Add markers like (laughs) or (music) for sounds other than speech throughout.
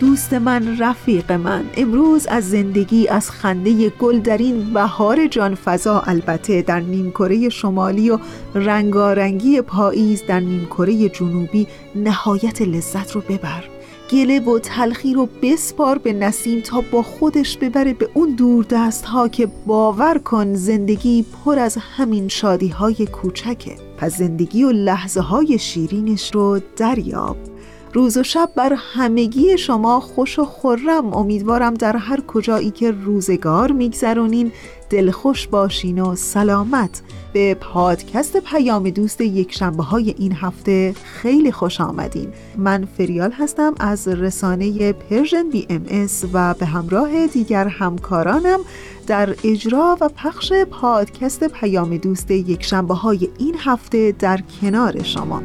دوست من رفیق من. امروز از زندگی از خنده گل در این بهار جانفضا البته در نیمکره شمالی و رنگارنگی پاییز در نیمکره جنوبی نهایت لذت رو ببر. گله و تلخی رو بسپار به نسیم تا با خودش ببره به اون دور دست ها که باور کن زندگی پر از همین شادی های کوچکه. پس زندگی و لحظه های شیرینش رو دریاب. روز و شب بر همگی شما خوش و خورم. امیدوارم در هر کجایی که روزگار میگذرونین دلخوش باشین و سلامت. به پادکست پیام دوست یک شنبه های این هفته خیلی خوش آمدین. من فریال هستم از رسانه Persian BMS و به همراه دیگر همکارانم در اجرا و پخش پادکست پیام دوست یک شنبه های این هفته در کنار شما.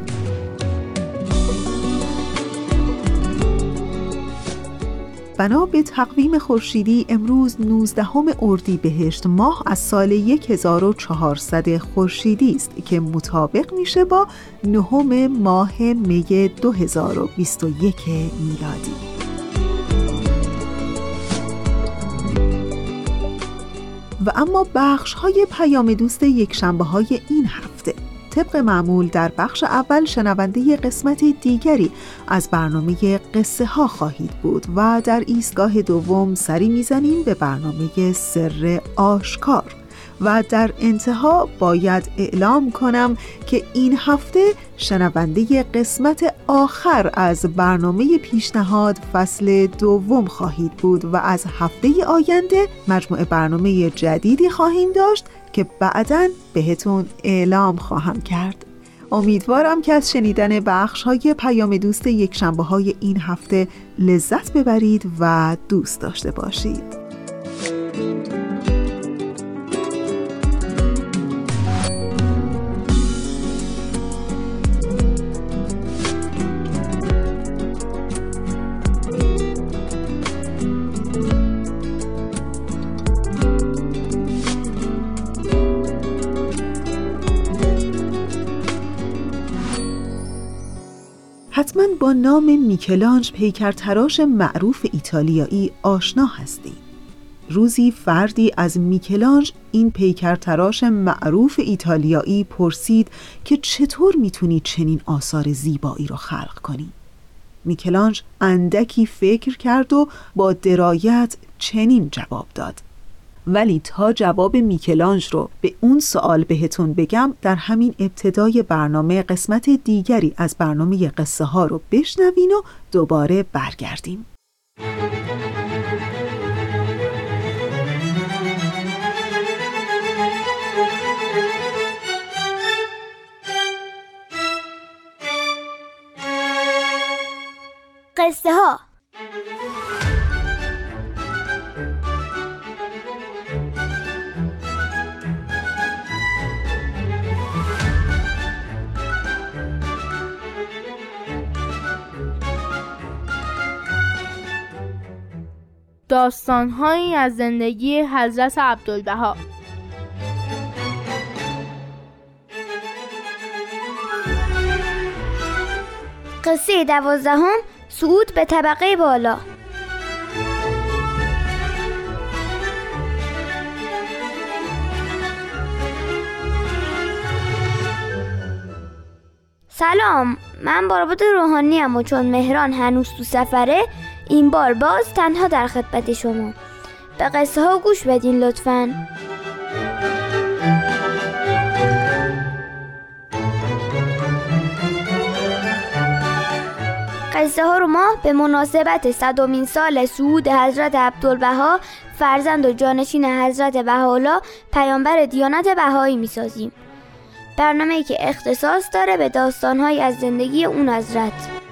بنا به تقویم خورشیدی امروز 19 بهشت ماه از سال 1400 خورشیدی است که مطابق میشه با نهم ماه می 2021 میلادی. و اما بخش های پیام دوست یک شنبه های این هفته طبق معمول در بخش اول شنونده قسمت دیگری از برنامه قصه ها خواهید بود و در ایستگاه دوم سری می‌زنیم به برنامه سر آشکار و در انتها باید اعلام کنم که این هفته شنونده قسمت آخر از برنامه پیشنهاد فصل دوم خواهید بود و از هفته آینده مجموعه برنامه جدیدی خواهیم داشت که بعدا بهتون اعلام خواهم کرد. امیدوارم که از شنیدن بخش های پیام دوست یک شنبه های این هفته لذت ببرید و دوست داشته باشید. با نام میکلانج پیکرتراش معروف ایتالیایی آشنا هستید. روزی فردی از میکلانج این پیکرتراش معروف ایتالیایی پرسید که چطور می‌تونی چنین آثار زیبایی رو خلق کنی؟ میکلانج اندکی فکر کرد و با درایت چنین جواب داد ولی تا جواب میکلانج رو به اون سوال بهتون بگم در همین ابتدای برنامه قسمت دیگری از برنامه قصه ها رو بشنوین و دوباره برگردیم. قصه ها داستانهایی از زندگی حضرت عبدالبها. قصه دوازدهم صعود به طبقه بالا. سلام من بارباد روحانی و چون مهران هنوز تو سفره این بار باز تنها در خدمت شما. به قصه ها گوش بدین لطفا. قصه ها رو ما به مناسبت صدومین سال سعود حضرت عبدالبها فرزند و جانشین حضرت بهاءالله پیامبر دیانت بهایی می‌سازیم. برنامه که اختصاص داره به داستانهایی از زندگی اون حضرت.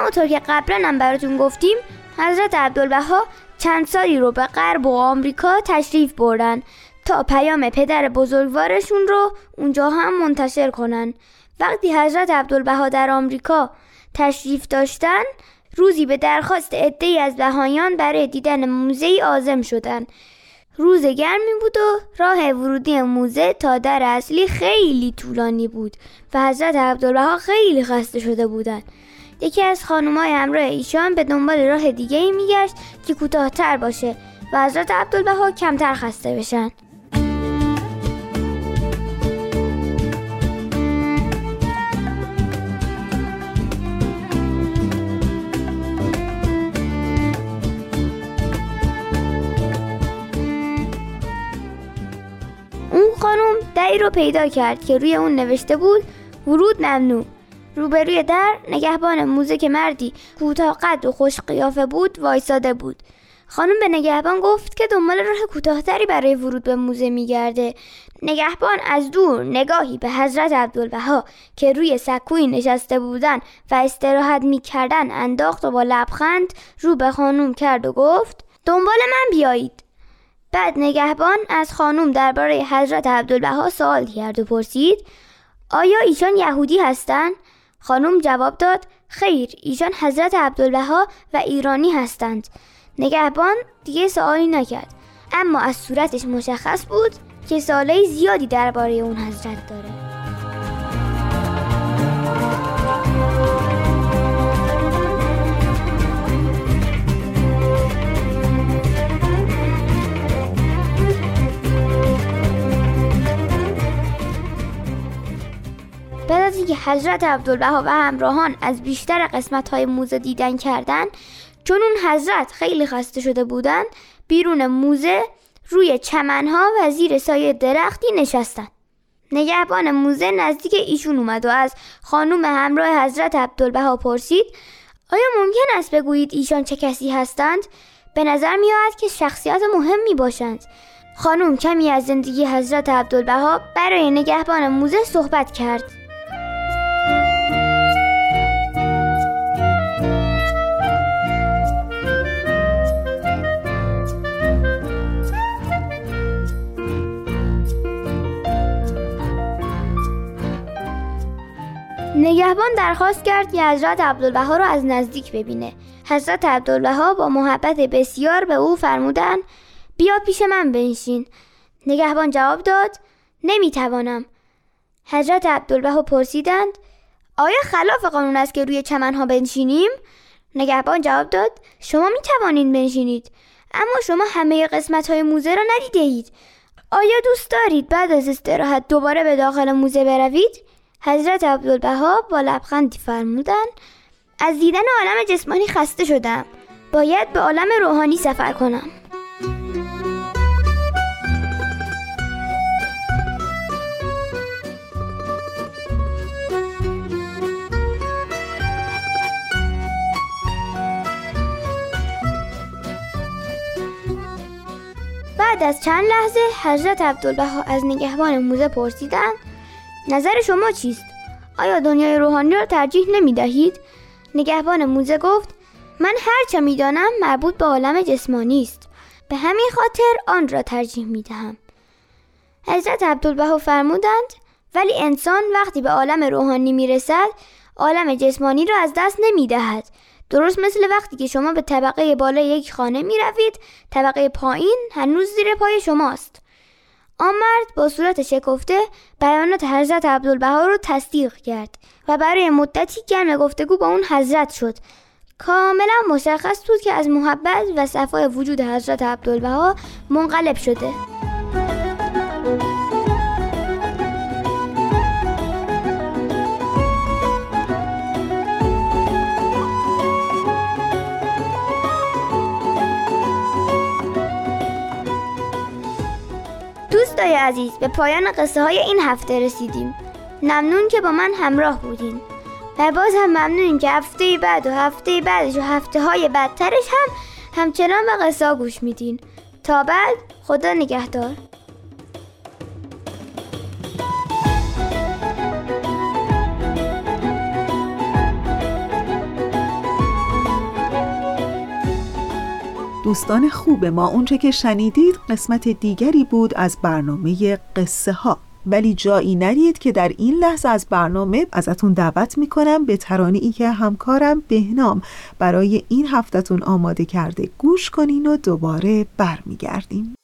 همونطور که قبلا هم براتون گفتیم حضرت عبدالبها چند سالی رو به غرب و آمریکا تشریف بردن تا پیام پدر بزرگوارشون رو اونجا هم منتشر کنن. وقتی حضرت عبدالبها در آمریکا تشریف داشتن روزی به درخواست عدهای از بهایان برای دیدن موزه آزم شدن. روز گرمی بود و راه ورودی موزه تا در اصلی خیلی طولانی بود و حضرت عبدالبها خیلی خسته شده بودند یکی از خانمای همراه ایشان به دنبال راه دیگه ای میگشت که کوتاهتر باشه و حضرت عبدالبها کمتر خسته بشن. اون خانم دری رو پیدا کرد که روی اون نوشته بود ورود ممنوع. روبروی در نگهبان موزه که مردی کوتاه قد و خوش قیافه بود وایساده بود. خانم به نگهبان گفت که دنبال راه کوتاهتری برای ورود به موزه میگرده. نگهبان از دور نگاهی به حضرت عبدالبها که روی سکوی نشسته بودن و استراحت می‌کردن انداخت و با لبخند رو به خانم کرد و گفت دنبال من بیایید. بعد نگهبان از خانم درباره حضرت عبدالبها سوال کرد و پرسید آیا ایشان یهودی هستند؟ خانم جواب داد خیر ایشان حضرت عبدالبها و ایرانی هستند. نگهبان دیگه سوالی نکرد اما از صورتش مشخص بود که سالهای زیادی درباره اون حضرت داره. بعد از اینکه حضرت عبدالبها و همراهان از بیشتر قسمت های موزه دیدن کردن چون اون حضرت خیلی خسته شده بودن بیرون موزه روی چمنها و زیر سایه درختی نشستن. نگهبان موزه نزدیک ایشون اومد و از خانوم همراه حضرت عبدالبها پرسید آیا ممکن است بگویید ایشان چه کسی هستند؟ به نظر می که شخصیت مهمی باشند. خانوم کمی از زندگی حضرت عبدالبها برای نگهبان موزه صحبت کرد. نگهبان درخواست کرد که حضرت عبدالبها را از نزدیک ببینه. حضرت عبدالبها با محبت بسیار به او فرمودن بیا پیش من بنشین. نگهبان جواب داد نمی‌توانم. حضرت عبدالبها پرسیدند آیا خلاف قانون است که روی چمنها بنشینیم؟ نگهبان جواب داد شما می توانید بنشینید اما شما همه قسمت های موزه را ندیده اید. آیا دوست دارید بعد از استراحت دوباره به داخل موزه بروید؟ حضرت عبدالبها با لبخندی فرمودند از دیدن عالم جسمانی خسته شدم. باید به عالم روحانی سفر کنم. بعد از چند لحظه حضرت عبدالبها از نگهبان موزه پرسیدند. نظر شما چیست؟ آیا دنیای روحانی را ترجیح نمی دهید؟ نگهبان موزه گفت من هر چه می دانم مربوط به عالم جسمانی است به همین خاطر آن را ترجیح می دهم حضرت عبدالبها فرمودند ولی انسان وقتی به عالم روحانی می رسد عالم جسمانی را از دست نمی دهد درست مثل وقتی که شما به طبقه بالای یک خانه می روید طبقه پایین هنوز زیر پای شماست آن مرد با صورت شکفته بیانات حضرت عبدالبها رو تصدیق کرد و برای مدتی گرم گفتگو با اون حضرت شد. کاملا مشخص بود که از محبت و صفای وجود حضرت عبدالبها منقلب شده. عزیز به پایان قصه های این هفته رسیدیم. ممنون که با من همراه بودین. و باز هم ممنون که هفته بعد و هفته بعدش و هفته های بدترش هم همچنان به قصه گوش میدین. تا بعد خدا نگهدار. دوستان خوب ما اونچه که شنیدید قسمت دیگری بود از برنامه قصه ها ولی جایی نرید که در این لحظه از برنامه ازتون دعوت می‌کنم به ترانه ای که همکارم بهنام برای این هفتهتون آماده کرده گوش کنین و دوباره برمیگردیم.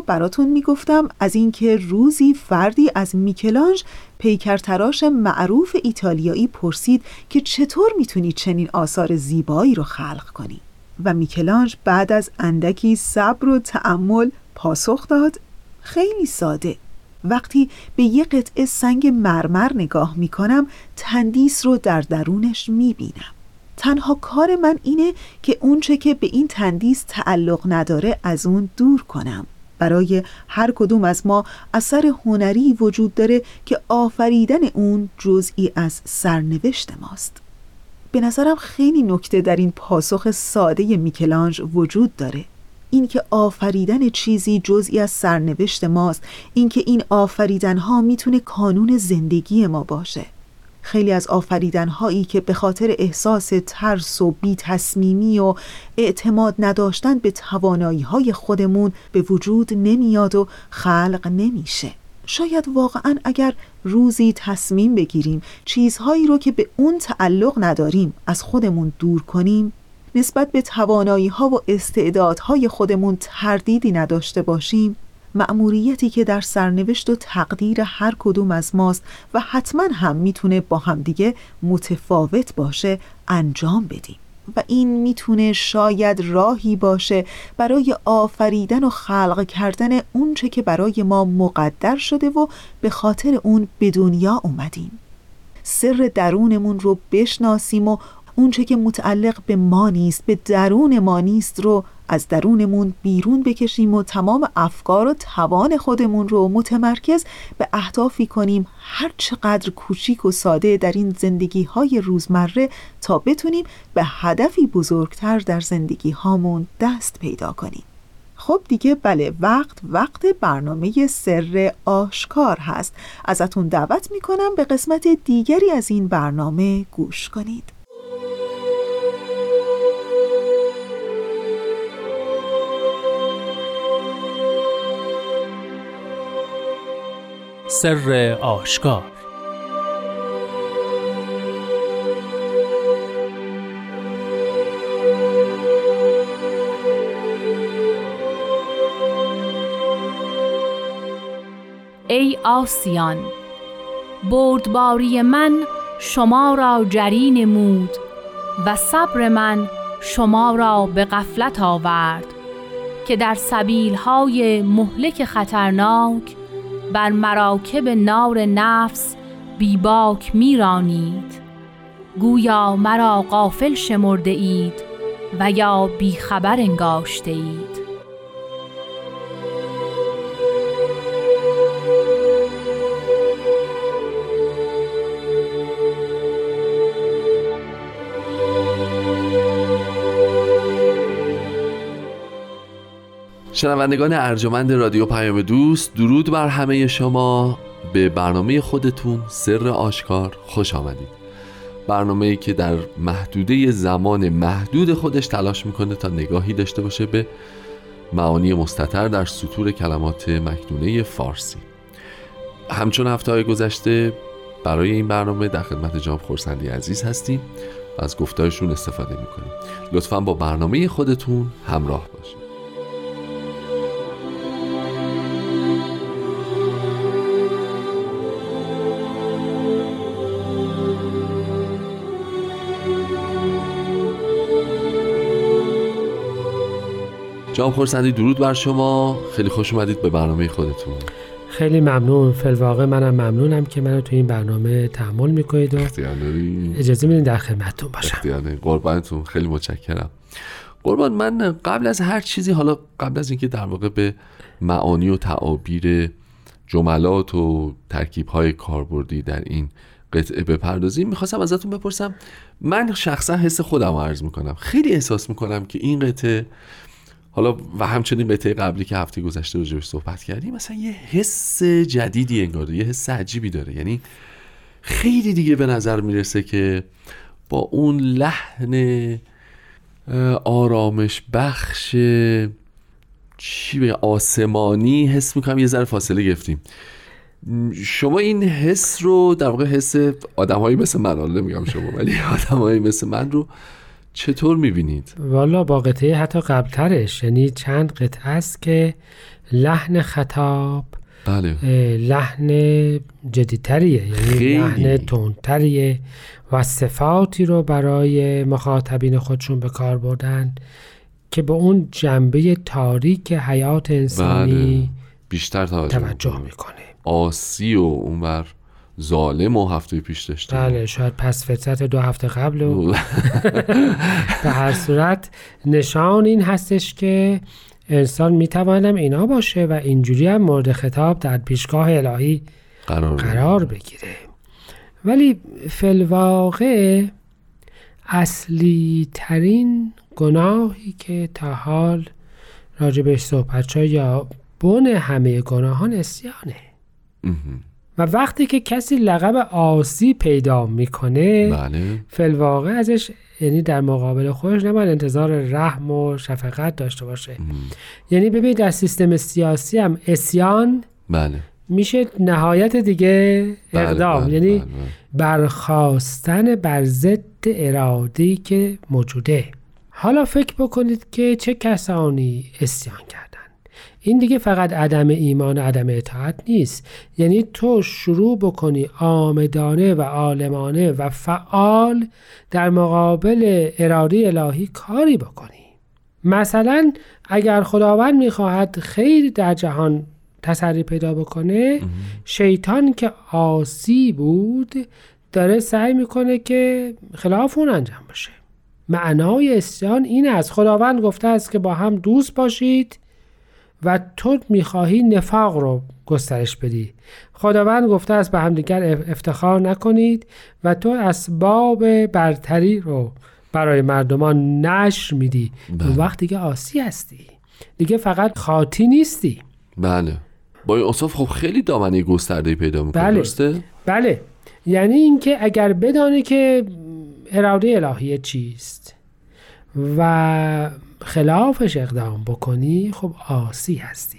براتون می‌گفتم از اینکه روزی فردی از میکلانج پیکرتراش معروف ایتالیایی پرسید که چطور می‌تونی چنین آثار زیبایی رو خلق کنی. و میکلانج بعد از اندکی صبر و تعمل پاسخ داد خیلی ساده. وقتی به یه قطعه سنگ مرمر نگاه می‌کنم تندیس رو در درونش می‌بینم. تنها کار من اینه که اونچه که به این تندیس تعلق نداره از اون دور کنم. برای هر کدوم از ما اثر هنری وجود داره که آفریدن اون جزئی از سرنوشت ماست. به نظرم خیلی نکته در این پاسخ ساده میکلانج وجود داره. اینکه آفریدن چیزی جزئی از سرنوشت ماست اینکه این آفریدن ها می‌تونه کانون زندگی ما باشه. خیلی از آفریدن هایی که به خاطر احساس ترس و بی تصمیمی و اعتماد نداشتن به توانایی های خودمون به وجود نمیاد و خلق نمیشه. شاید واقعا اگر روزی تصمیم بگیریم چیزهایی رو که به اون تعلق نداریم از خودمون دور کنیم نسبت به توانایی ها و استعدادهای خودمون تردیدی نداشته باشیم مأموریتی که در سرنوشت و تقدیر هر کدوم از ماست و حتما هم می‌تونه با همدیگه متفاوت باشه انجام بدیم. و این می‌تونه شاید راهی باشه برای آفریدن و خلق کردن اونچه که برای ما مقدر شده و به خاطر اون به دنیا اومدیم. سر درونمون رو بشناسیم و اونچه که متعلق به ما نیست به درون ما نیست رو از درونمون بیرون بکشیم و تمام افکار و توان خودمون رو متمرکز به اهدافی کنیم. هر چقدر کوچیک و ساده در این زندگی های روزمره تا بتونیم به هدفی بزرگتر در زندگی هامون دست پیدا کنیم. خب دیگه بله وقت وقت برنامه سر آشکار هست. ازتون دعوت می‌کنم به قسمت دیگری از این برنامه گوش کنید. سر آشکار. ای آسیان بردباری من شما را جری نمود و صبر من شما را به غفلت آورد که در سبیلهای مهلک خطرناک بر مراکب نار نفس بیباک میرانید. گویا مرا غافل شمرده اید و یا بیخبر انگاشته اید شنوندگان ارجمند رادیو پیام دوست درود بر همه شما. به برنامه خودتون سر آشکار خوش آمدید. برنامه که در محدوده زمان محدود خودش تلاش می‌کنه تا نگاهی داشته باشه به معانی مستطر در سطور کلمات مکنونه فارسی. همچون هفته های گذشته برای این برنامه در خدمت جام خورسندی عزیز هستیم و از گفتارشون استفاده می‌کنیم. لطفا با برنامه خودتون همراه باشید. جام خورسندی درود بر شما. خیلی خوش اومدید به برنامه خودتون. خیلی ممنون فلواقع منم ممنونم که منو تو این برنامه تحمل می‌کنید و اجازه میدین در خدمتتون باشم. قربانتون. خیلی متشکرم. قربان من قبل از هر چیزی حالا قبل از اینکه در واقع به معانی و تعابیر جملات و ترکیب های کاربردی در این قطعه بپردازیم می‌خواستم ازتون بپرسم. من شخصا حس خودم عرض می‌کنم. خیلی احساس می‌کنم که این قطعه حالا و همچنین قطعه قبلی که هفته گذشته راجبش صحبت کردیم مثلا یه حس جدیدی انگاره یه حس عجیبی داره. یعنی خیلی دیگه به نظر می‌رسه که با اون لحن آرامش بخش چی به آسمانی حس می‌کنم یه ذره فاصله گرفتیم. شما این حس رو در واقع حس آدمهایی مثل من حالا نمیگم شما ولی (laughs) آدمهایی مثل من رو چطور می‌بینید؟ والا با قطعه حتی قبلترش یعنی چند قطعه است که لحن خطاب بله. لحن جدیتریه یعنی لحن تندتریه و صفاتی رو برای مخاطبین خودشون به کار بردن که به اون جنبه تاریک حیات انسانی بله. بیشتر توجه می‌کنه آسی و اونور ظالم و هفته پیش داشته. بله شاید پس فطرت دو هفته قبل و (laughs) به هر صورت نشان این هستش که انسان می‌توانم اینا باشه و اینجوری هم مورد خطاب در پیشگاه الهی قرار, قرار بگیره. ولی فلواقع اصلی ترین گناهی که تا حال راجبش صحبت یا بن همه گناهان اسیانه. و وقتی که کسی لقب آسی پیدا می‌کنه بله. فلواقع ازش یعنی در مقابل خودش نباید انتظار رحم و شفقت داشته باشه یعنی ببینید در سیستم سیاسی هم اسیان بله. میشه نهایت دیگه بله، اقدام بله، یعنی بله، بله. برخواستن بر ضد ارادی که موجوده حالا فکر بکنید که چه کسانی اسیان کردن این دیگه فقط عدم ایمان و عدم اطاعت نیست. یعنی تو شروع بکنی آمدانه و عالمانه و فعال در مقابل اراده الهی کاری بکنی. مثلا اگر خداوند می‌خواهد خیر در جهان تسری پیدا بکنه شیطان که آسی بود داره سعی می‌کنه که خلاف اون انجام بشه معنای اسیان این است. خداوند گفته است که با هم دوست باشید. و تو می‌خواهی نفاق رو گسترش بدی. خداوند گفته است به همدیگر افتخار نکنید و تو اسباب برتری رو برای مردمان نشر میدی. بله. اون وقت دیگه آسی هستی. دیگه فقط خاطی نیستی. بله. با این اصاف خب خیلی دامنه گسترده پیدا می‌کنه بله. درسته؟ بله. یعنی اینکه اگر بدانی که اراده الهی چیست و خلافش اقدام بکنی خب آسی هستی.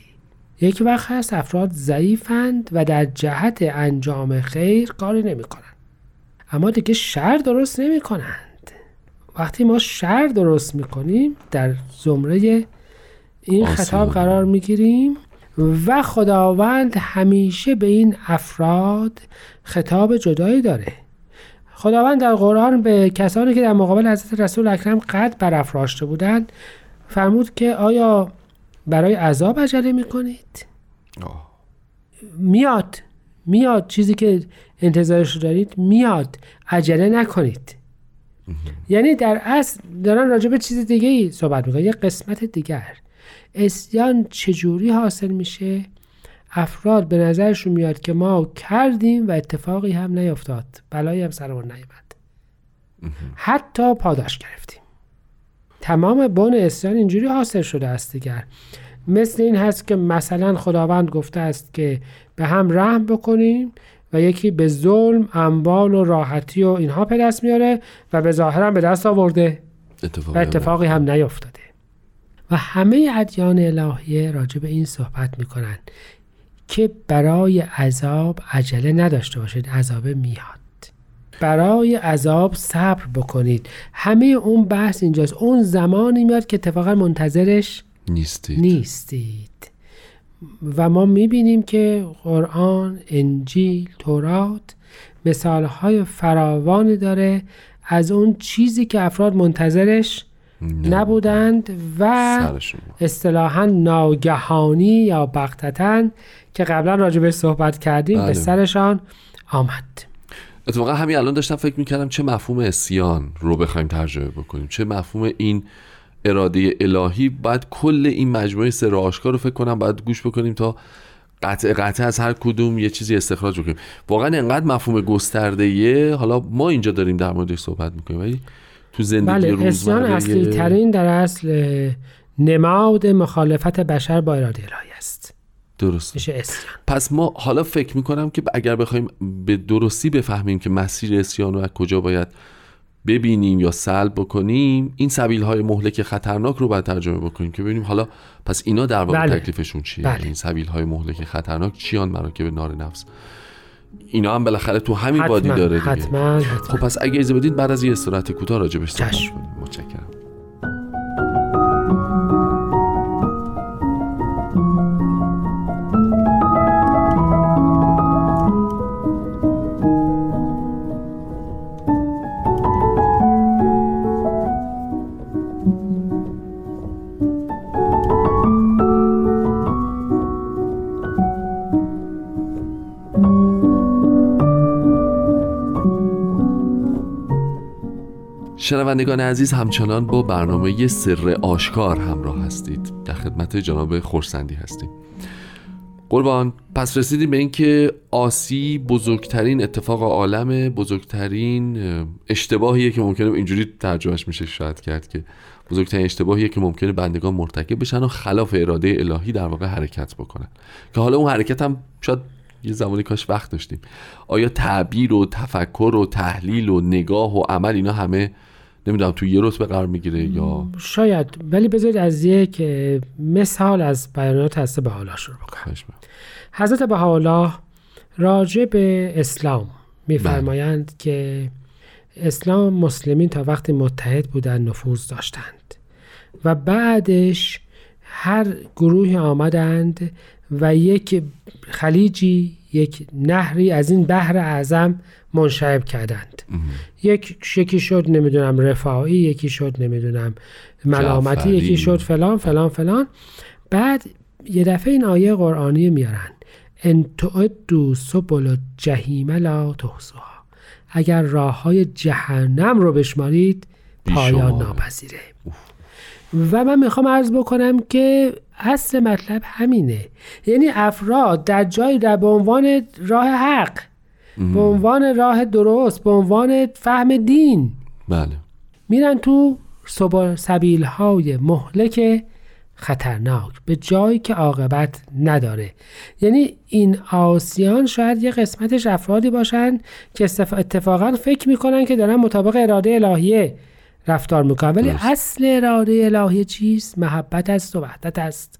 یک وقت هست افراد ضعیفند و در جهت انجام خیر کاری نمی کنند اما دیگه شر درست نمی کنند وقتی ما شر درست می کنیم در زمره این. خطاب قرار می گیریم و خداوند همیشه به این افراد خطاب جدایی داره. خداوند در قرآن به کسانی که در مقابل حضرت رسول اکرم قد برافراشته بودند فرمود که آیا برای عذاب عجله می کنید؟ آه. میاد میاد. چیزی که انتظارش رو دارید میاد. عجله نکنید. یعنی در اصل دارن راجع به چیز دیگه ای صحبت می‌کنن. یه قسمت دیگر. اسیان چجوری حاصل میشه؟ افراد به نظرشون میاد که ما کردیم و اتفاقی هم نیفتاد. بلایی هم سرمون نیامد حتی پاداش گرفتیم. تمام بن اسیان اینجوری حاصل شده است دیگر. مثل این هست که مثلا خداوند گفته است که به هم رحم بکنیم و یکی به ظلم اموال و راحتی و اینها به دست میاره و به ظاهر هم به دست آورده. اتفاق و اتفاقی هم نیفتاده. و همه ادیان الهیه راجع به این صحبت می‌کنن که برای عذاب عجله نداشته باشید عذاب میاد. برای عذاب صبر بکنید. همه اون بحث اینجاست. اون زمانی میاد که اتفاقا منتظرش نیستید. نیستید. و ما می‌بینیم که قرآن، انجیل، تورات مثالهای فراوانی داره از اون چیزی که افراد منتظرش نبودند و اصطلاحا ناگهانی یا بغتتا که قبلا راجع به صحبت کردیم بله. به سرشان آمد. اتفاقا همین الان داشتم فکر می‌کردم چه مفهوم اسیان رو بخوایم ترجمه بکنیم. چه مفهوم این اراده الهی. باید کل این مجموعه سر آشکار رو فکر کنم باید گوش بکنیم تا قطع قطع از هر کدوم یه چیزی استخراج بکنیم. واقعا انقدر مفهوم گسترده حالا ما اینجا داریم در موردش صحبت می‌کنیم. ولی تو زندگی بله اسیان اصلی ترین در اصل نماد مخالفت بشر با اراده الهی است. درست. میشه اسیان. پس ما حالا فکر می‌کنم که اگر بخوایم به درستی بفهمیم که مسیر اسیان رو از کجا باید ببینیم یا سلب بکنیم این سبیل های مهلک خطرناک رو باید ترجمه بکنیم که ببینیم حالا پس اینا در واقع بله. تکلیفشون چیه؟ بله. این سبیل های مهلک خطرناک چیان؟ مراکب نار نفس. اینا هم بالاخره تو همین بادی داره دیگه. حتما حتما. خب پس اگه اجازه بدید بعد از یه استراحت کوتاه راجبش صحبت چشم. کنیم. متشکرم. شنوندگان عزیز همچنان با برنامه سر آشکار همراه هستید. در خدمت جناب خورسندی هستیم. قربان پس رسیدیم به اینکه آسی بزرگترین اتفاق عالم بزرگترین اه، اشتباهیه که ممکنه اینجوری ترجمهش میشه شاید کرد که بزرگترین اشتباهیه که ممکنه بندگان مرتکب بشن و خلاف اراده الهی در واقع حرکت بکنن. که حالا اون حرکت هم شاید یه زمانی کاش وقت داشتیم. آیا تعبیر و تفکر و تحلیل و نگاه و عمل اینا همه نمی‌دونم تو یه رتبه قرار می‌گیره یا؟ شاید. ولی بذارید از یک مثال از بیانات حضرت بهاءالله شروع بکنم. حضرت بهاءالله راجع به اسلام میفرمایند که اسلام مسلمین تا وقتی متحد بودن نفوذ داشتند و بعدش هر گروهی آمدند و یک خلیجی یک نهری از این بحر اعظم منشعب کردند. یک یکی شد نمی‌دونم رفاعی یکی شد نمی‌دونم ملامتی جعفری. یکی شد فلان فلان فلان. بعد یه دفعه این آیه قرآنی میارن. ان تعدوا سبل الجحیم لا تحصوها. اگر راه های جهنم رو بشمارید پایان. ناپذیره. و من می‌خوام عرض بکنم که اصل مطلب همینه. یعنی افراد در جایی در به عنوان راه حق به عنوان راه درست به عنوان فهم دین بله. میرن تو سبیل های مهلک خطرناک به جایی که عاقبت نداره. یعنی این آسیان شاید یه قسمتش افرادی باشن که اتفاقا فکر می‌کنن که دارن مطابق اراده الهیه رفتار می‌کنن ولی اصل اراده الهی چیست؟ محبت است و وحدت است.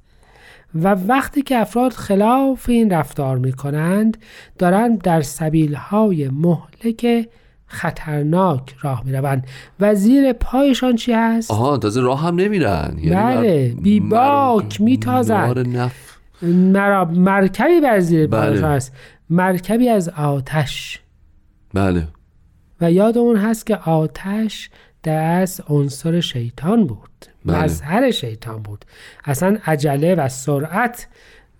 و وقتی که افراد خلاف این رفتار می‌کنند دارن در سبیلهای مهلک خطرناک راه می‌روند. و زیر پایشان چی هست؟ آها تازه راه هم نمیرن. یعنی بله بیباک میتازن مر... مرکبی بر زیر بله. هست. مرکبی از آتش. بله. و یادمون هست که آتش دست عنصر شیطان بود. بله. مظهر شیطان بود. اصلا عجله و سرعت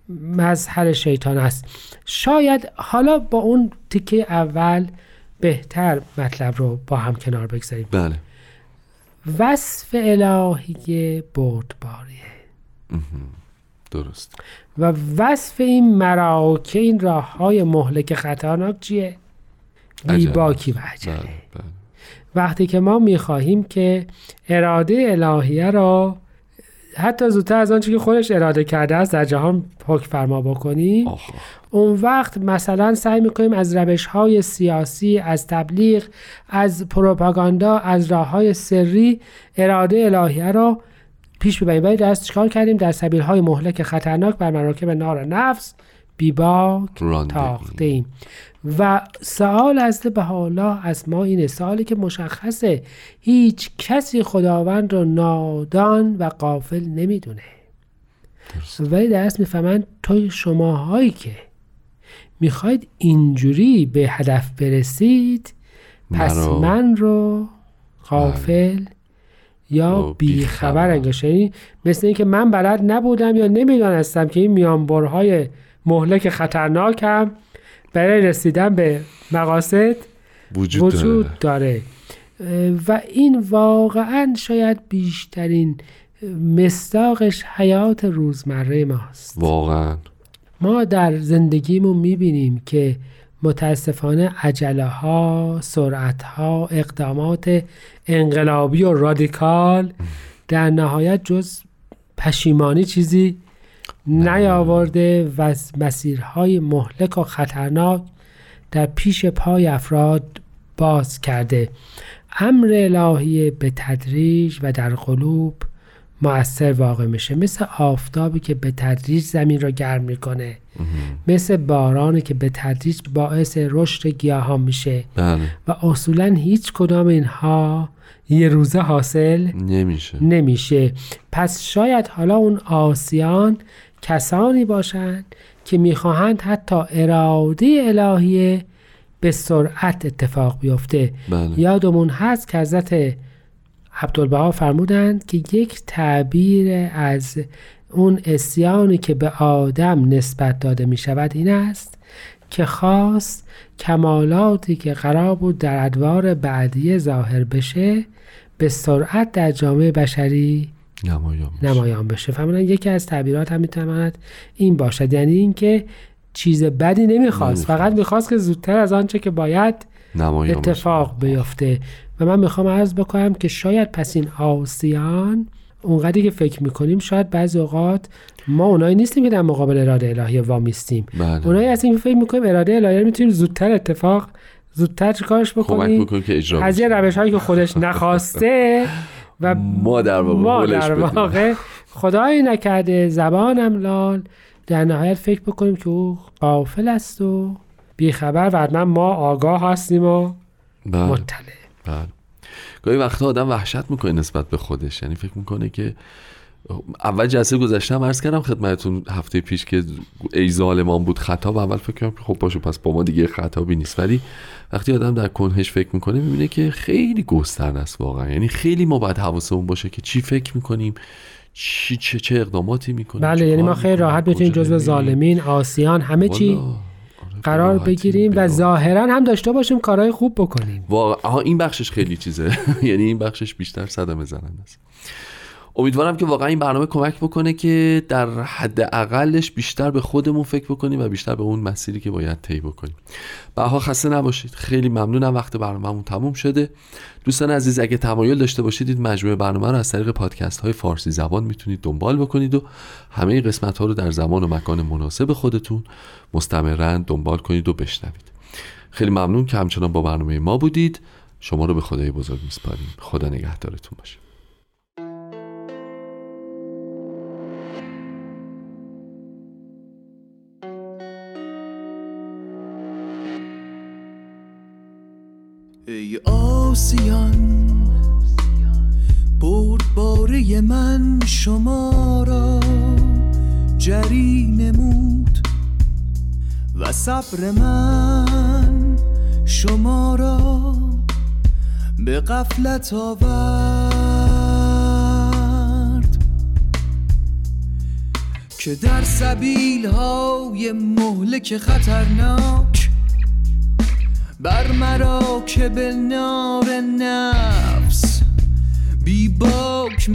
مظهر شیطان است. شاید حالا با اون تیکه اول بهتر مطلب رو با هم کنار بگذاریم. بله. وصف الهی بردباریه درست. و وصف این مراکه این راه های مهلک خطرناک چیه؟ بیباکی و عجله. بله، بله. وقتی که ما می‌خواهیم که اراده الهیه را حتی زودتر از آنچه که خودش اراده کرده است در جهان حکم فرما بکنیم اون وقت مثلا سعی می‌کنیم از روش های سیاسی از تبلیغ از پروپاگاندا از راه های سری اراده الهیه را پیش ببریم. ولی دست چکار کردیم؟ در سبیل های مهلک خطرناک بر مراکب نار نفس بیباک تاخته ایم و سوال از به حالا از ما اینه سوالی که مشخصه هیچ کسی خداوند رو نادان و قافل نمی‌دونه. ولی درست می‌فهمن توی شماهایی که می‌خواید اینجوری به هدف برسید پس من رو غافل بله. یا بیخبر. انگاشه یعنی مثل اینکه من بلد نبودم یا نمی‌دانستم که این میانبرهای مهلک خطرناکم برای رسیدن به مقاصد وجود, وجود داره. و این واقعا شاید بیشترین مستاقش حیات روزمره ماست. واقعا. ما در زندگیمون می‌بینیم که متاسفانه عجله ها سرعت ها اقدامات انقلابی و رادیکال در نهایت جز پشیمانی چیزی نیاورده و مسیرهای مهلک و خطرناک در پیش پای افراد باز کرده. امر الهی به تدریج و در قلوب مؤثر واقع میشه. مثل آفتابی که به تدریج زمین را گرم می‌کنه. مثل بارانی که به تدریج باعث رشد گیاهان میشه. بله. و اصولا هیچ کدام اینها یه روزه حاصل نمیشه. نمیشه. پس شاید حالا اون آسیان کسانی باشند که می‌خواهند حتی اراده الهیه به سرعت اتفاق بیفته بله. یادمون هست که حضرت عبدالبها فرمودند که یک تعبیر از اون اسیانی که به آدم نسبت داده می شود این است که خواست کمالاتی که قرار بود در ادوار بعدی ظاهر بشه به سرعت در جامعه بشری نمایان بشه, نمایان بشه. یکی از تعبیرات هم می‌تواند این باشد. یعنی اینکه چیز بدی نمی‌خواست. فقط می‌خواست که زودتر از آنچه که باید اتفاق بیفته. و من می‌خوام عرض بکنم که شاید پس این آسیان اونقدری که فکر می‌کنیم شاید بعضی اوقات ما اونایی نیستیم که در مقابل اراده الهی وامیستیم بله. اونایی هستیم که فکر می‌کنیم اراده الهی رو می‌تونیم زودتر اتفاق زودتر چیکارش بکنیم؟ از یه روش هایی که خودش نخواسته (laughs) و ما در واقع, ما در واقع خدایی نکرده زبانم لال. در نهایت فکر بکنیم که او قافل است و بیخبر و حتما ما آگاه هستیم و بله. مطلع. بله. گاهی وقتا آدم وحشت می‌کنه نسبت به خودش. یعنی فکر می‌کنه که اول جلسه گذشتم عرض کردم خدمتتون هفته پیش که ای ظالمان بود خطا و اول فکر کردم خب باشه پس با ما دیگه خطابی نیست. ولی وقتی آدم در کنهش فکر می‌کنه می‌بینه که خیلی گسترده است واقعا. یعنی خیلی ما باید حواسمون باشه که چی فکر می‌کنیم چی چه, چه اقداماتی می‌کنیم بله یعنی ما خیلی راحت بتونیم جزو ظالمین آسیان همه چی قرار بگیریم و ظاهرا هم داشته باشیم کارهای خوب بکنیم. واقعا این بخشش خیلی چیزه. (laughs) یعنی این بخشش بیشتر صدمه زننده است. امیدوارم که واقعا این برنامه کمک بکنه که در حد اقلش بیشتر به خودمون فکر بکنیم و بیشتر به اون مسیری که باید طی بکنیم. بها خسته نباشید. خیلی ممنونم. وقت برنامهمون تموم شده. دوستان عزیز اگه تمایل داشته باشید این مجموعه برنامه رو از طریق پادکست های فارسی زبان می‌تونید دنبال بکنید و همه قسمت ها رو در زمان و مکان مناسب خودتون مستمرا دنبال کنید و بشنوید. خیلی ممنون که همچنان با برنامه ما بودید. شما رو به خدای بزرگ میسپاریم. خدا نگهدارتون باشه. ای آسیان باره من شما را جری نمود و صبر من شما را به قفلت آورد. که در سبیل های مهلک خطرناک بر مراکب نار نفس. بی باک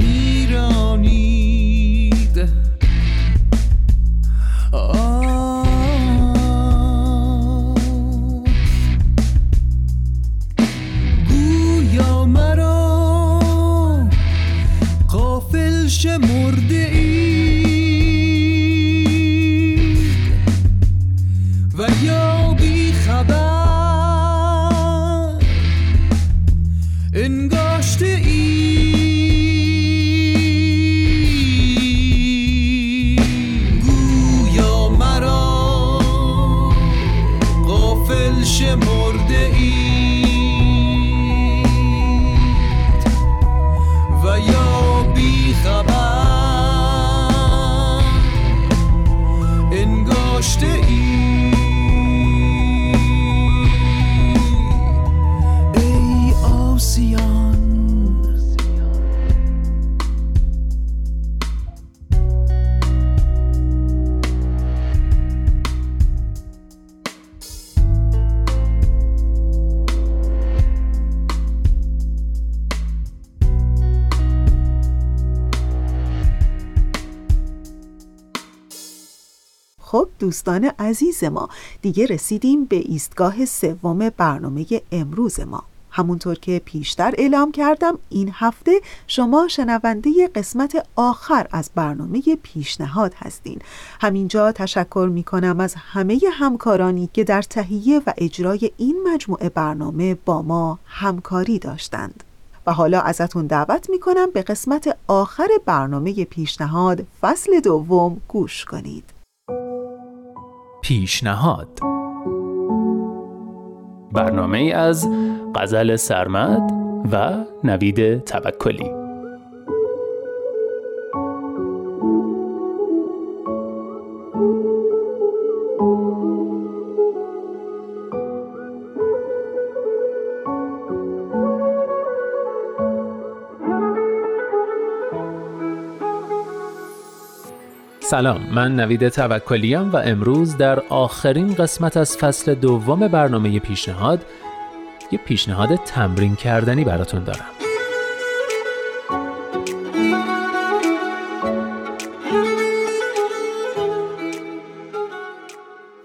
خب دوستان عزیز ما دیگه رسیدیم به ایستگاه سوم برنامه امروز ما. همونطور که پیشتر اعلام کردم این هفته شما شنونده قسمت آخر از برنامه پیشنهاد هستین. همینجا تشکر می کنم از همه همکارانی که در تهیه و اجرای این مجموعه برنامه با ما همکاری داشتند. و حالا ازتون دعوت می کنم به قسمت آخر برنامه پیشنهاد فصل دوم گوش کنید. پیشنهاد. برنامه از غزل سرمد و نوید توکلی. سلام من نوید توکلیم و امروز در آخرین قسمت از فصل دوم برنامه پیشنهاد یه پیشنهاد تمرین کردنی براتون دارم.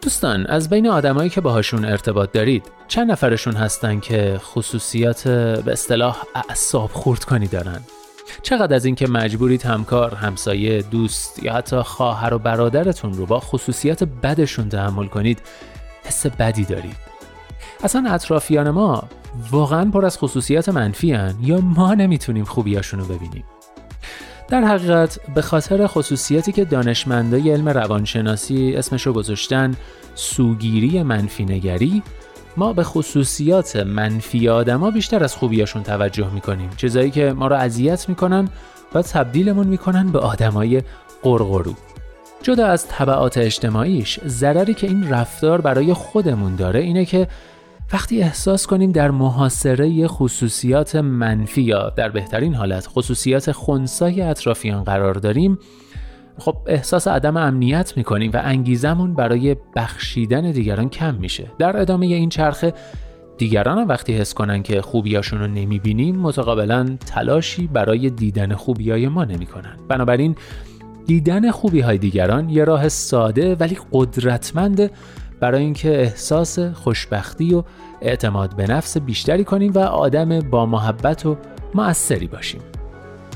دوستان از بین آدمایی که باهاشون ارتباط دارید چند نفرشون هستن که خصوصیات به اصطلاح اعصاب خورد کنی دارن؟ چقدر از اینکه مجبورید همکار، همسایه، دوست یا حتی خواهر و برادرتون رو با خصوصیات بدشون تحمل کنید حس بدی دارید. اصلا اطرافیان ما واقعا پر از خصوصیات منفی هن یا ما نمی‌تونیم خوبیاشون رو ببینیم؟ در حقیقت به خاطر خصوصیاتی که دانشمندای علم روانشناسی اسمشو گذاشتن سوگیری منفی نگری ما به خصوصیات منفی آدما بیشتر از خوبیاشون توجه می‌کنیم. چیزایی که ما رو اذیت می‌کنن و تبدیلمون می‌کنن به آدمای قرقرو جدا از طبعات اجتماعیش ضرری که این رفتار برای خودمون داره اینه که وقتی احساس کنیم در محاصره خصوصیات منفی یا در بهترین حالت خصوصیات خونسای اطرافیان قرار داریم خب احساس عدم امنیت می‌کنیم و انگیزمون برای بخشیدن دیگران کم میشه در ادامه این چرخه دیگران هم وقتی حس کنن که خوبیاشون رو نمی‌بینیم متقابلا تلاشی برای دیدن خوبیای ما نمی‌کنن بنابراین دیدن خوبی های دیگران یه راه ساده ولی قدرتمند برای اینکه احساس خوشبختی و اعتماد به نفس بیشتری کنیم و آدم با محبت و مؤثری باشیم.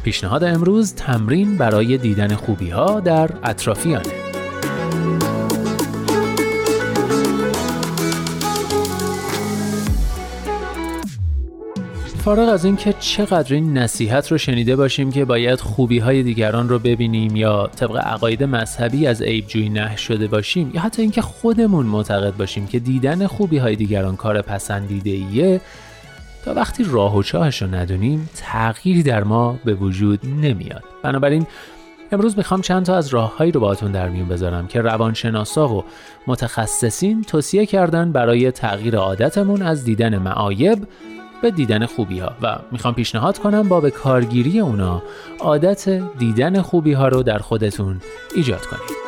پیشنهاد امروز تمرین برای دیدن خوبی ها در اطرافیانه. فارغ از اینکه چقدر این نصیحت رو شنیده باشیم که باید خوبی های دیگران رو ببینیم یا طبق عقاید مذهبی از عیب جویی نه شده باشیم یا حتی اینکه خودمون معتقد باشیم که دیدن خوبی های دیگران کار پسندیده ایه تا وقتی راه و چاهش رو ندونیم تغییری در ما به وجود نمیاد بنابراین امروز می‌خوام چند تا از راههایی رو باهاتون در میون بذارم که روانشناسا و متخصصین توصیه کردن برای تغییر عادتمون از دیدن معایب به دیدن خوبی ها و می‌خوام پیشنهاد کنم با به کارگیری اونا عادت دیدن خوبی ها رو در خودتون ایجاد کنید.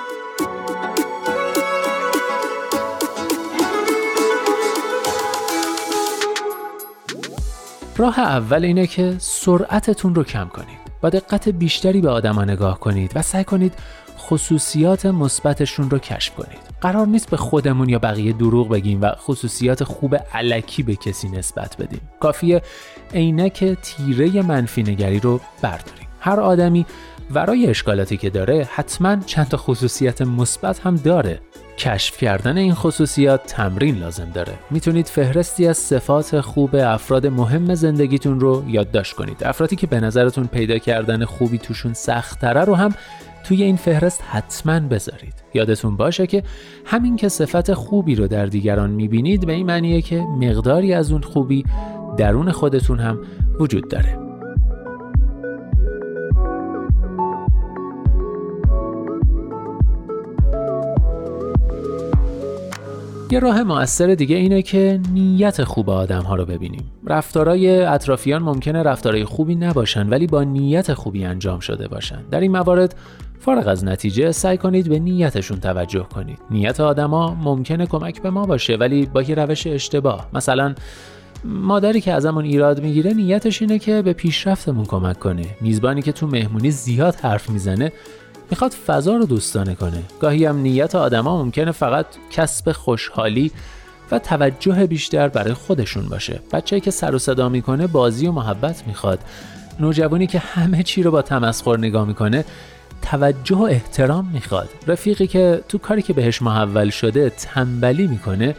راه اول اینه که سرعتتون رو کم کنید. با دقت بیشتری به آدما نگاه کنید و سعی کنید خصوصیات مثبتشون رو کشف کنید. قرار نیست به خودمون یا بقیه دروغ بگیم و خصوصیات خوب علکی به کسی نسبت بدیم. کافیه عینک تیره منفی نگری رو برداریم. هر آدمی ورای اشکالاتی که داره حتما چند تا خصوصیت مثبت هم داره. کشف کردن این خصوصیات تمرین لازم داره. می‌تونید فهرستی از صفات خوب افراد مهم زندگیتون رو یادداشت کنید. افرادی که به نظرتون پیدا کردن خوبی توشون سختتره رو هم توی این فهرست حتما بذارید یادتون باشه که همین که صفت خوبی رو در دیگران می‌بینید به این معنیه که مقداری از اون خوبی درون خودتون هم وجود داره یه راه موثر دیگه اینه که نیت خوب آدم ها رو ببینیم. رفتارای اطرافیان ممکنه رفتارای خوبی نباشن ولی با نیت خوبی انجام شده باشن. در این موارد فارغ از نتیجه سعی کنید به نیتشون توجه کنید. نیت آدما ممکنه کمک به ما باشه ولی با یه روش اشتباه. مثلا مادری که ازمون ایراد می‌گیره نیتش اینه که به پیشرفتمون کمک کنه. میزبانی که تو مهمونی زیاد حرف می‌زنه می‌خواد فضا رو دوستانه کنه. گاهی هم نیت آدما ممکنه فقط کسب خوشحالی و توجه بیشتر برای خودشون باشه. بچه‌ای که سر و صدا می‌کنه بازی و محبت می‌خواد. نوجوانی که همه چی رو با تمسخر نگاه می‌کنه توجه و احترام می‌خواد. رفیقی که تو کاری که بهش محول شده تنبلی می‌کنه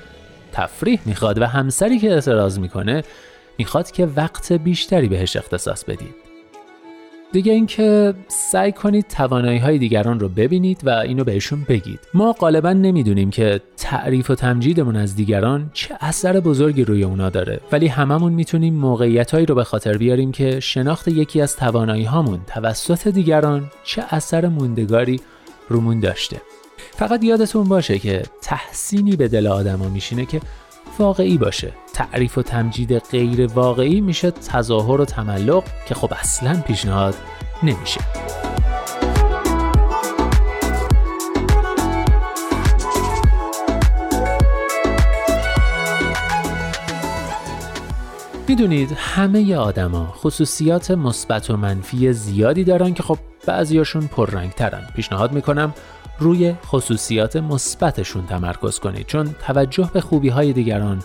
تفریح می‌خواد و همسری که اعتراض می‌کنه می‌خواد که وقت بیشتری بهش اختصاص بدید. دیگه اینکه سعی کنید توانایی های دیگران رو ببینید و اینو بهشون بگید. ما غالبا نمی‌دونیم که تعریف و تمجیدمون از دیگران چه اثر بزرگی روی اونا داره. ولی هممون می‌تونیم موقعیتهایی رو به خاطر بیاریم که شناخت یکی از توانایی هامون توسط دیگران چه اثر موندگاری رومون داشته. فقط یادتون باشه که تحسینی به دل آدما میشینه که واقعی باشه. تعریف و تمجید غیر واقعی میشه تظاهر و تملق که خب اصلا پیشنهاد نمیشه. می‌دونید همه آدما خصوصیات مثبت و منفی زیادی دارن که خب بعضیاشون پررنگ ترن پیشنهاد می‌کنم روی خصوصیات مثبتشون تمرکز کنید چون توجه به خوبی های دیگران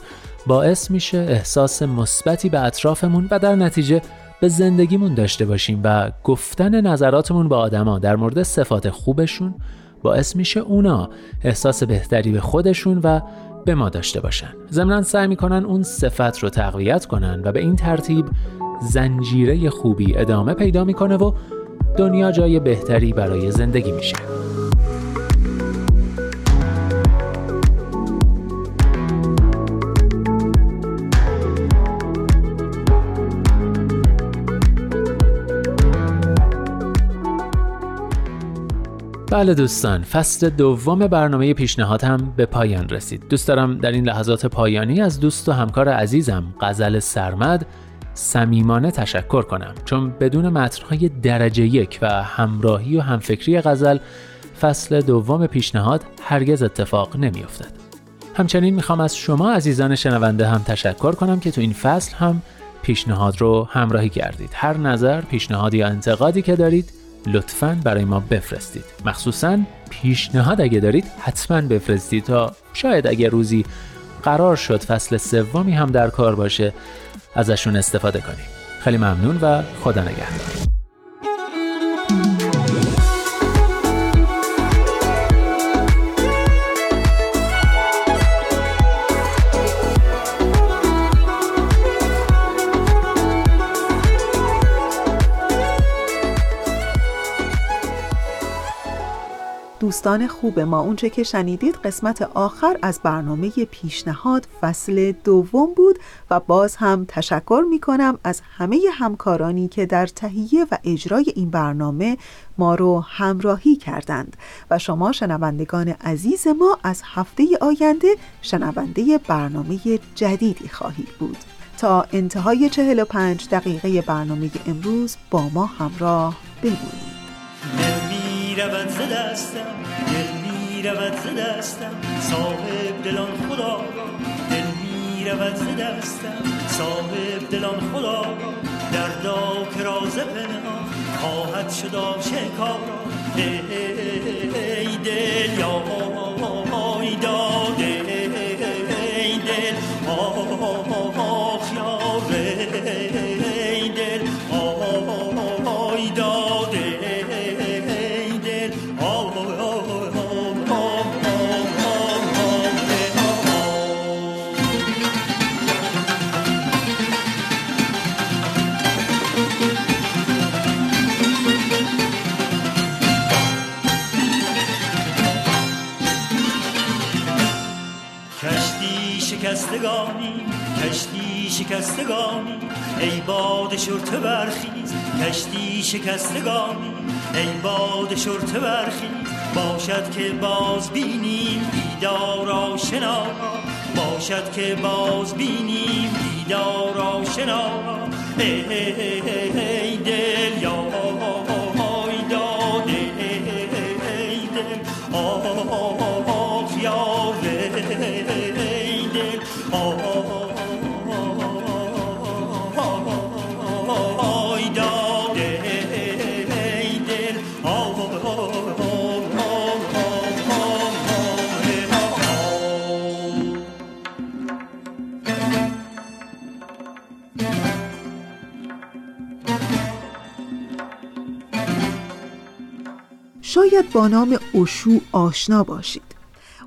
باعث میشه احساس مثبتی به اطرافمون و در نتیجه به زندگیمون داشته باشیم و گفتن نظراتمون با آدما در مورد صفات خوبشون باعث میشه اونا احساس بهتری به خودشون و به ما داشته باشن. ضمنا سعی می‌کنن اون صفت رو تقویت کنن و به این ترتیب زنجیره خوبی ادامه پیدا می‌کنه و دنیا جای بهتری برای زندگی میشه. بله دوستان فصل دوم برنامه پیشنهادم به پایان رسید. دوست دارم در این لحظات پایانی از دوست و همکار عزیزم غزل سرمد صمیمانه تشکر کنم. چون بدون متنهای درجه یک و همراهی و همفکری غزل فصل دوم پیشنهاد هرگز اتفاق نمیافتد. همچنین می‌خوام از شما عزیزان شنونده هم تشکر کنم که تو این فصل هم پیشنهاد رو همراهی کردید. هر نظر پیشنهاد یا انتقادی که دارید لطفا برای ما بفرستید. مخصوصا پیشنهاد اگه دارید حتما بفرستید تا شاید اگه روزی قرار شد فصل سومی هم در کار باشه ازشون استفاده کنیم. خیلی ممنون و خدا نگهدار. دوستان خوب ما. اونچه که شنیدید قسمت آخر از برنامه پیشنهاد فصل دوم بود و باز هم تشکر می کنم از همه همکارانی که در تهیه و اجرای این برنامه ما رو همراهی کردند. و شما شنوندگان عزیز ما از هفته آینده شنونده برنامه جدیدی خواهید بود. تا انتهای 45 دقیقه برنامه امروز با ما همراه بمونید. می‌رود ز دستم دل می‌رود ز دستم. صاحب دلان خدا دل می‌رود ز دستم. صاحب دلان خدا دردا که راز پنهان خواهد شد آشکارا ای دل یا ای داد ای دل آخ ای باد شرطه برخیز کشتی شکستگانی ای باد شرطه برخیز باشد که باز بینیم دیدار آشنا باشد که باز بینیم دیدار آشنا ای, ای, ای, ای دل یا ای داد ای دل ای دل شاید با نام اوشو آشنا باشید.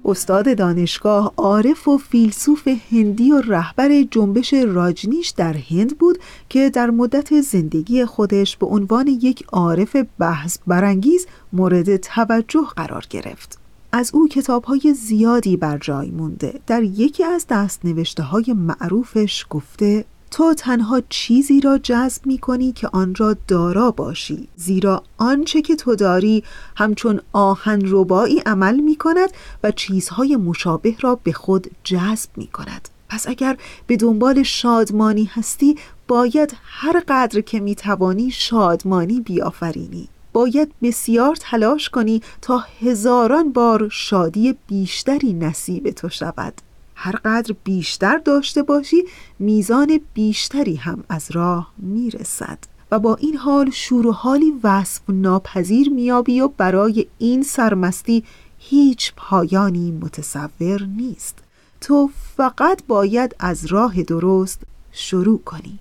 استاد دانشگاه عارف و فیلسوف هندی و رهبر جنبش راجنیش در هند بود که در مدت زندگی خودش به عنوان یک عارف بحث برانگیز مورد توجه قرار گرفت. از او کتابهای زیادی بر جای مونده. در یکی از دستنوشته های معروفش گفته تو تنها چیزی را جذب می کنی که آن را دارا باشی زیرا آنچه که تو داری همچون آهن ربایی عمل می کند و چیزهای مشابه را به خود جذب می کند پس اگر به دنبال شادمانی هستی باید هر قدر که می توانی شادمانی بیافرینی. باید بسیار تلاش کنی تا هزاران بار شادی بیشتری نصیب تو شود. هر قدر بیشتر داشته باشی میزان بیشتری هم از راه می‌رسد. و با این حال شور و حالی وصف ناپذیر میابی و برای این سرمستی هیچ پایانی متصور نیست. تو فقط باید از راه درست شروع کنی.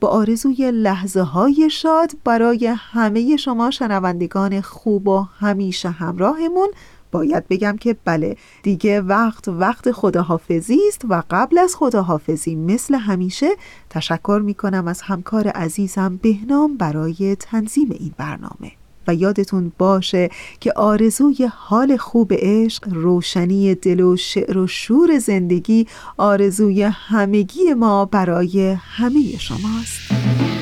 با آرزوی لحظه های شاد برای همه شما شنوندگان خوب و همیشه همراهمون باید بگم که بله دیگه وقت وقت خداحافظی است و قبل از خداحافظی مثل همیشه تشکر می کنم از همکار عزیزم بهنام برای تنظیم این برنامه. و یادتون باشه که آرزوی حال خوب عشق روشنی دل و شعر و شور زندگی آرزوی همگی ما برای همه شماست.